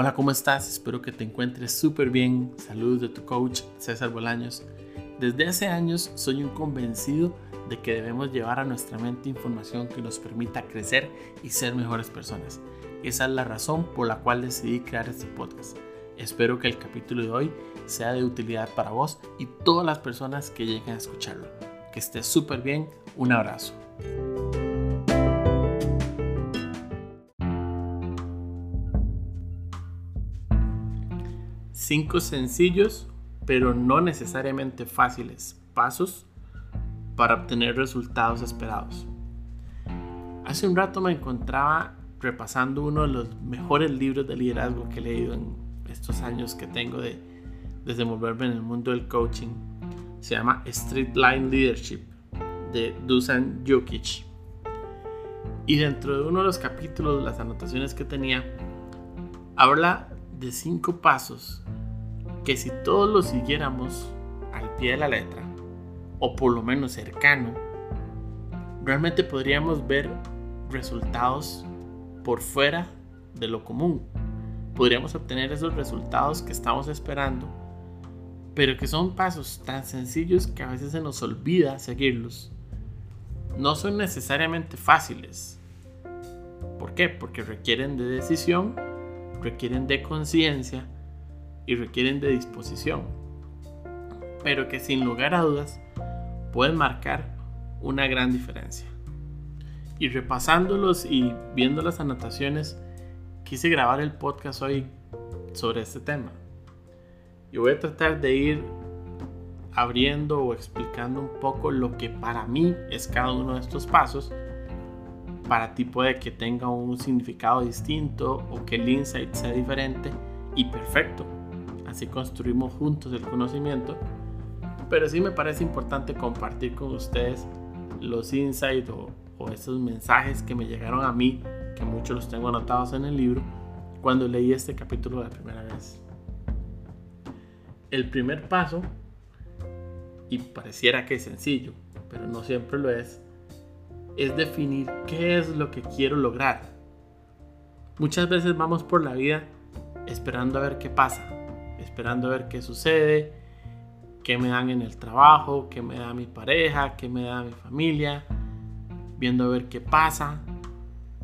Hola, ¿cómo estás? Espero que te encuentres súper bien. Saludos de tu coach César Bolaños. Desde hace años soy un convencido de que debemos llevar a nuestra mente información que nos permita crecer y ser mejores personas. Esa es la razón por la cual decidí crear este podcast. Espero que el capítulo de hoy sea de utilidad para vos y todas las personas que lleguen a escucharlo. Que estés súper bien. Un abrazo. Cinco sencillos, pero no necesariamente fáciles, pasos para obtener resultados esperados. Hace un rato me encontraba repasando uno de los mejores libros de liderazgo que he leído en estos años que tengo de desenvolverme en el mundo del coaching. Se llama Street Line Leadership de Dusan Jukic. Y dentro de uno de los capítulos, las anotaciones que tenía, habla de cinco pasos que si todos los siguiéramos al pie de la letra, o por lo menos cercano, realmente podríamos ver resultados por fuera de lo común. Podríamos obtener esos resultados que estamos esperando, pero que son pasos tan sencillos que a veces se nos olvida seguirlos. No son necesariamente fáciles. ¿Por qué? Porque requieren de decisión, requieren de conciencia y requieren de disposición. Pero que sin lugar a dudas pueden marcar una gran diferencia. Y repasándolos y viendo las anotaciones, quise grabar el podcast hoy sobre este tema. Y voy a tratar de ir abriendo o explicando un poco lo que para mí es cada uno de estos pasos. Para ti puede que tenga un significado distinto o que el insight sea diferente y perfecto. Así construimos juntos el conocimiento pero sí me parece importante compartir con ustedes los insights o, esos mensajes que me llegaron a mí, que muchos los tengo anotados en el libro, cuando leí este capítulo la primera vez. El primer paso, y pareciera que es sencillo, pero no siempre lo es, es definir qué es lo que quiero lograr. Muchas veces vamos por la vida esperando a ver qué pasa, esperando a ver qué sucede, qué me dan en el trabajo, qué me da mi pareja, qué me da mi familia, viendo a ver qué pasa.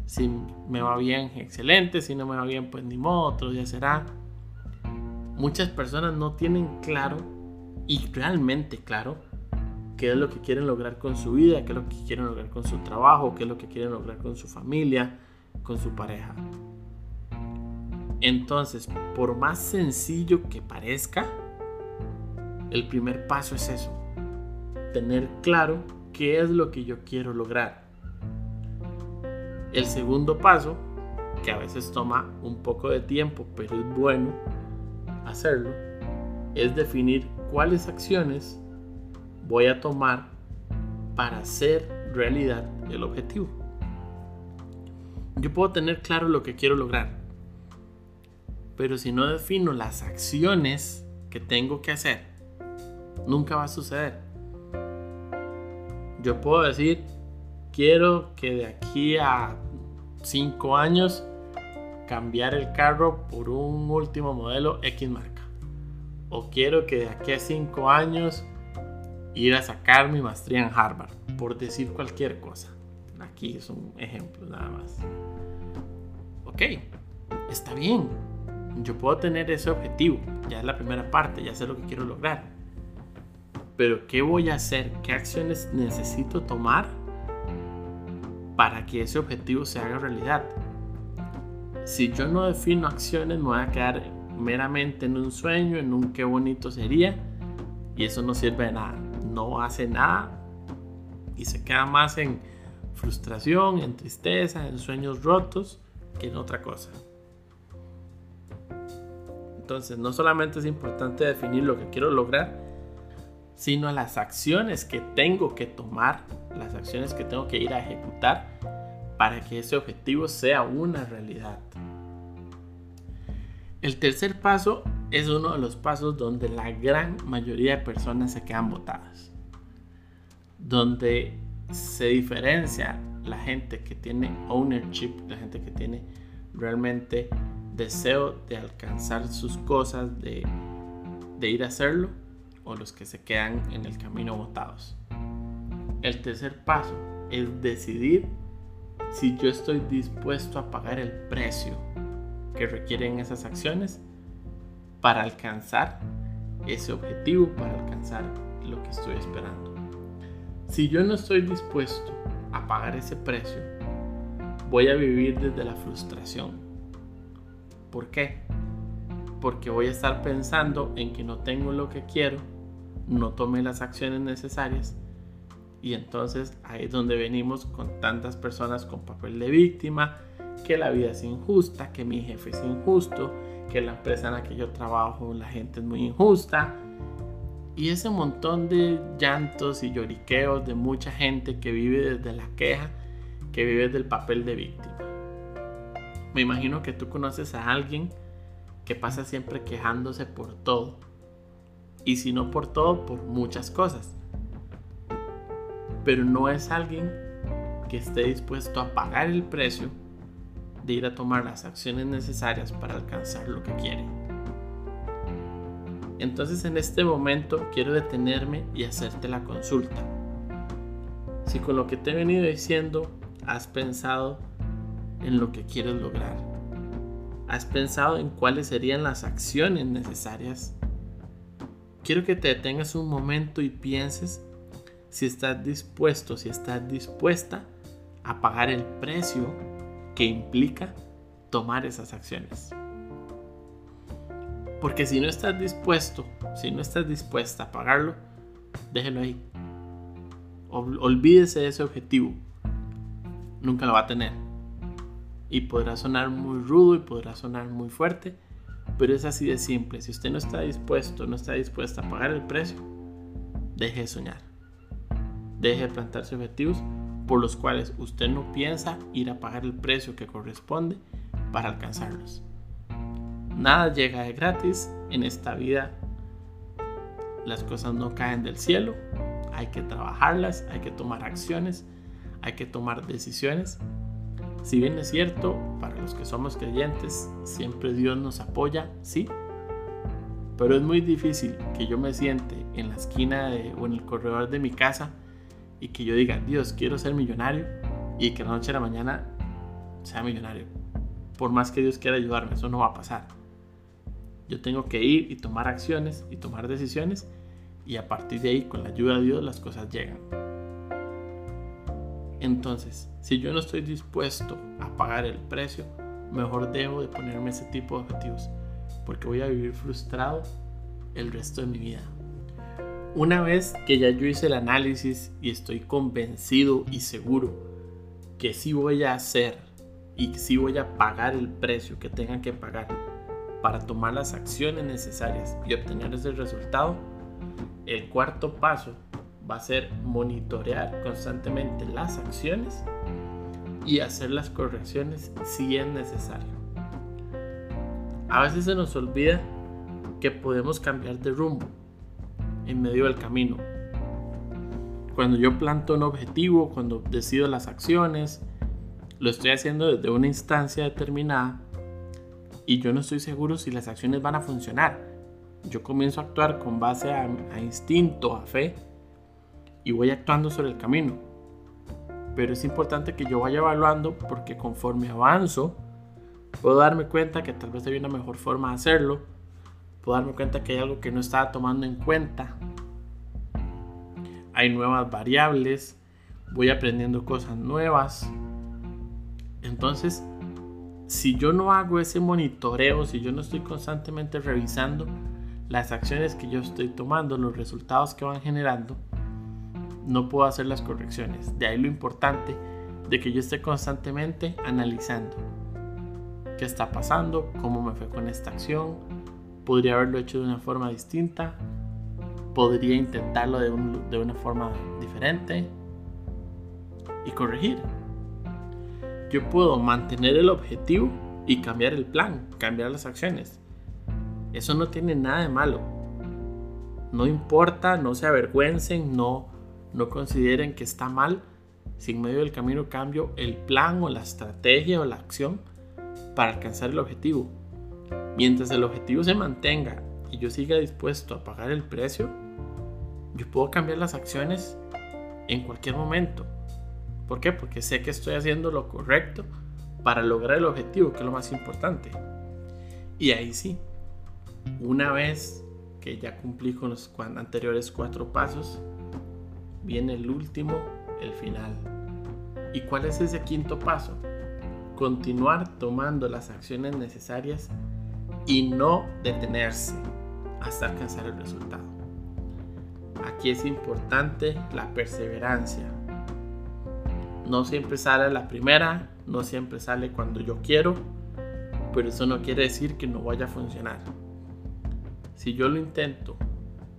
Si me va bien, excelente. Si no me va bien, pues ni modo, otro día será. Muchas personas no tienen claro y realmente claro qué es lo que quieren lograr con su vida, qué es lo que quieren lograr con su trabajo, qué es lo que quieren lograr con su familia, con su pareja. Entonces, por más sencillo que parezca, el primer paso es eso, tener claro qué es lo que yo quiero lograr. El segundo paso, que a veces toma un poco de tiempo, pero es bueno hacerlo, es definir cuáles acciones voy a tomar para hacer realidad el objetivo. Yo puedo tener claro lo que quiero lograr, pero si no defino las acciones que tengo que hacer nunca va a suceder. Yo puedo decir, quiero que de aquí a 5 años cambiar el carro por un último modelo X marca. O quiero que de aquí a 5 años ir a sacar mi maestría en Harvard, por decir cualquier cosa. Aquí es un ejemplo nada más. Ok, está bien. Yo puedo tener ese objetivo. Ya es la primera parte, ya sé lo que quiero lograr. Pero ¿qué voy a hacer? ¿Qué acciones necesito tomar para que ese objetivo se haga realidad? Si yo no defino acciones, me voy a quedar meramente en un sueño, en un qué bonito sería, y eso no sirve de nada. No hace nada y se queda más en frustración, en tristeza, en sueños rotos que en otra cosa. Entonces, no solamente es importante definir lo que quiero lograr, sino las acciones que tengo que tomar, las acciones que tengo que ir a ejecutar para que ese objetivo sea una realidad. El tercer paso es uno de los pasos donde la gran mayoría de personas se quedan botadas, donde se diferencia la gente que tiene ownership, la gente que tiene realmente deseo de alcanzar sus cosas, de, ir a hacerlo, o los que se quedan en el camino botados. El tercer paso es decidir si yo estoy dispuesto a pagar el precio que requieren esas acciones para alcanzar ese objetivo, para alcanzar lo que estoy esperando. Si yo no estoy dispuesto a pagar ese precio, voy a vivir desde la frustración. ¿Por qué? Porque voy a estar pensando en que no tengo lo que quiero, no tomé las acciones necesarias y entonces ahí es donde venimos con tantas personas con papel de víctima, que la vida es injusta, que mi jefe es injusto, que la empresa en la que yo trabajo la gente es muy injusta. Y ese montón de llantos y lloriqueos de mucha gente que vive desde la queja, que vive del papel de víctima. Me imagino que tú conoces a alguien que pasa siempre quejándose por todo. Y si no por todo, por muchas cosas. Pero no es alguien que esté dispuesto a pagar el precio de ir a tomar las acciones necesarias para alcanzar lo que quiere. Entonces en este momento quiero detenerme y hacerte la consulta. Si con lo que te he venido diciendo has pensado en lo que quieres lograr, has pensado en cuáles serían las acciones necesarias, quiero que te detengas un momento y pienses si estás dispuesto, si estás dispuesta a pagar el precio que implica tomar esas acciones. Porque si no estás dispuesto, si no estás dispuesta a pagarlo, déjelo ahí. Olvídese de ese objetivo. Nunca lo va a tener. Y podrá sonar muy rudo y podrá sonar muy fuerte, pero es así de simple. Si usted no está dispuesto, no está dispuesta a pagar el precio, deje de soñar. Deje de plantarse objetivos por los cuales usted no piensa ir a pagar el precio que corresponde para alcanzarlos. Nada llega de gratis en esta vida. Las cosas no caen del cielo. Hay que trabajarlas, hay que tomar acciones, hay que tomar decisiones. Si bien es cierto, para los que somos creyentes, siempre Dios nos apoya, sí. Pero es muy difícil que yo me siente en la esquina o en el corredor de mi casa y que yo diga, Dios, quiero ser millonario y que la noche a la mañana sea millonario. Por más que Dios quiera ayudarme, eso no va a pasar. Yo tengo que ir y tomar acciones y tomar decisiones y a partir de ahí, con la ayuda de Dios, las cosas llegan. Entonces, si yo no estoy dispuesto a pagar el precio, mejor debo de ponerme ese tipo de objetivos, porque voy a vivir frustrado el resto de mi vida. Una vez que ya yo hice el análisis y estoy convencido y seguro que sí voy a hacer y sí voy a pagar el precio que tengan que pagar para tomar las acciones necesarias y obtener ese resultado, el cuarto paso va a ser monitorear constantemente las acciones y hacer las correcciones si es necesario. A veces se nos olvida que podemos cambiar de rumbo en medio del camino. Cuando yo planto un objetivo, cuando decido las acciones, lo estoy haciendo desde una instancia determinada y yo no estoy seguro si las acciones van a funcionar. Yo comienzo a actuar con base a, instinto, a fe y voy actuando sobre el camino. Pero es importante que yo vaya evaluando porque conforme avanzo, puedo darme cuenta que tal vez hay una mejor forma de hacerlo puedo darme cuenta que hay algo que no estaba tomando en cuenta. Hay nuevas variables, voy aprendiendo cosas nuevas. Entonces, si yo no hago ese monitoreo, si yo no estoy constantemente revisando las acciones que yo estoy tomando, los resultados que van generando, no puedo hacer las correcciones. De ahí lo importante de que yo esté constantemente analizando qué está pasando, cómo me fue con esta acción, podría haberlo hecho de una forma distinta, podría intentarlo de, de una forma diferente y corregir. Yo puedo mantener el objetivo y cambiar el plan, cambiar las acciones. Eso no tiene nada de malo. No importa, no se avergüencen, no, no consideren que está mal si en medio del camino cambio el plan o la estrategia o la acción para alcanzar el objetivo Mientras el objetivo se mantenga y yo siga dispuesto a pagar el precio, yo puedo cambiar las acciones en cualquier momento. ¿Por qué? Porque sé que estoy haciendo lo correcto para lograr el objetivo, que es lo más importante. Y ahí sí, una vez que ya cumplí con los anteriores cuatro pasos, viene el último, el final. ¿Y cuál es ese quinto paso? Continuar tomando las acciones necesarias y no detenerse hasta alcanzar el resultado. Aquí es importante la perseverancia. No siempre sale la primera, no siempre sale cuando yo quiero, pero eso no quiere decir que no vaya a funcionar. Si yo lo intento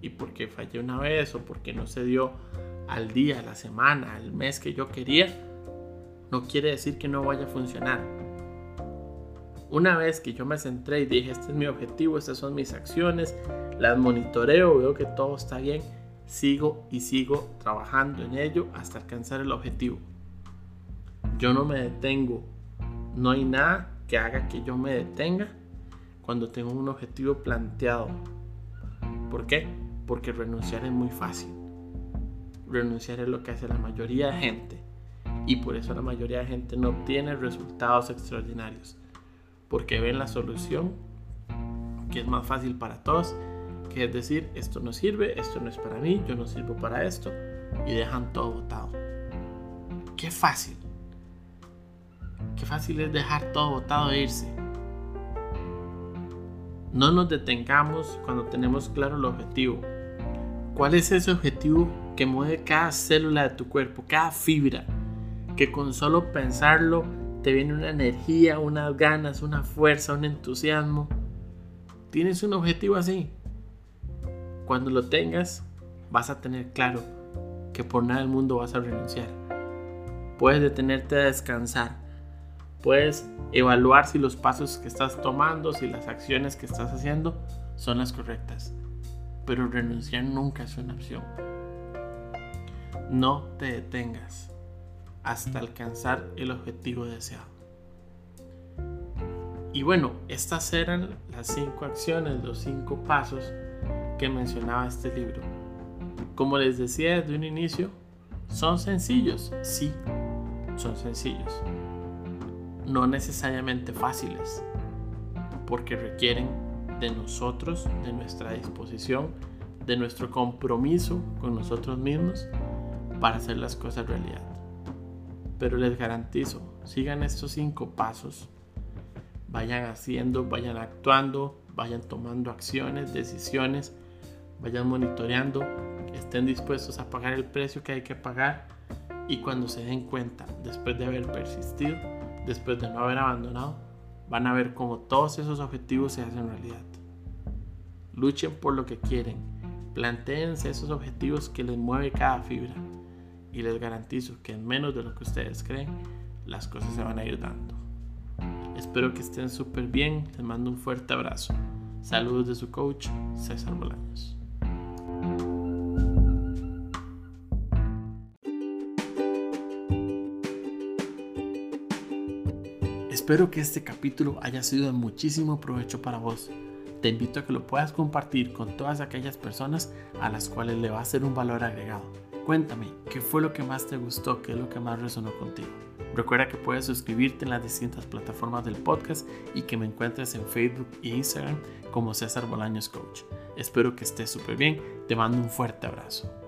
y porque fallé una vez o porque no se dio al día, la semana, al mes que yo quería, no quiere decir que no vaya a funcionar. Una vez que yo me centré y dije, este es mi objetivo, estas son mis acciones, las monitoreo, veo que todo está bien, sigo y sigo trabajando en ello hasta alcanzar el objetivo. Yo no me detengo, no hay nada que haga que yo me detenga cuando tengo un objetivo planteado. ¿Por qué? Porque renunciar es muy fácil. Renunciar es lo que hace la mayoría de gente. Y por eso la mayoría de gente no obtiene resultados extraordinarios. Porque ven la solución que es más fácil para todos. Que es decir, esto no sirve, esto no es para mí, yo no sirvo para esto. Y dejan todo botado. Qué fácil. Qué fácil es dejar todo botado e irse. No nos detengamos cuando tenemos claro el objetivo. ¿Cuál es ese objetivo que mueve cada célula de tu cuerpo, cada fibra? Que con solo pensarlo te viene una energía, unas ganas, una fuerza, un entusiasmo. ¿Tienes un objetivo así? Cuando lo tengas, vas a tener claro que por nada del mundo vas a renunciar. Puedes detenerte a descansar, Puedes evaluar si los pasos que estás tomando, si las acciones que estás haciendo son las correctas. Pero renunciar nunca es una opción. No te detengas hasta alcanzar el objetivo deseado. Y bueno, estas eran las cinco acciones, los cinco pasos que mencionaba este libro. Como les decía desde un inicio, son sencillos, sí, son sencillos no necesariamente fáciles, porque requieren de nosotros, de nuestra disposición, de nuestro compromiso con nosotros mismos para hacer las cosas realidad. Pero les garantizo, sigan estos cinco pasos, vayan haciendo, vayan actuando, vayan tomando acciones, decisiones, vayan monitoreando, estén dispuestos a pagar el precio que hay que pagar y cuando se den cuenta, después de haber persistido, después de no haber abandonado, van a ver cómo todos esos objetivos se hacen realidad. Luchen por lo que quieren, planteense esos objetivos que les mueve cada fibra y les garantizo que en menos de lo que ustedes creen, las cosas se van a ir dando. Espero que estén súper bien, les mando un fuerte abrazo. Saludos de su coach, César Bolaños. Espero que este capítulo haya sido de muchísimo provecho para vos. Te invito a que lo puedas compartir con todas aquellas personas a las cuales le va a ser un valor agregado. Cuéntame, ¿qué fue lo que más te gustó? ¿Qué es lo que más resonó contigo? Recuerda que puedes suscribirte en las distintas plataformas del podcast y que me encuentres en Facebook e Instagram como César Bolaños Coach. Espero que estés súper bien. Te mando un fuerte abrazo.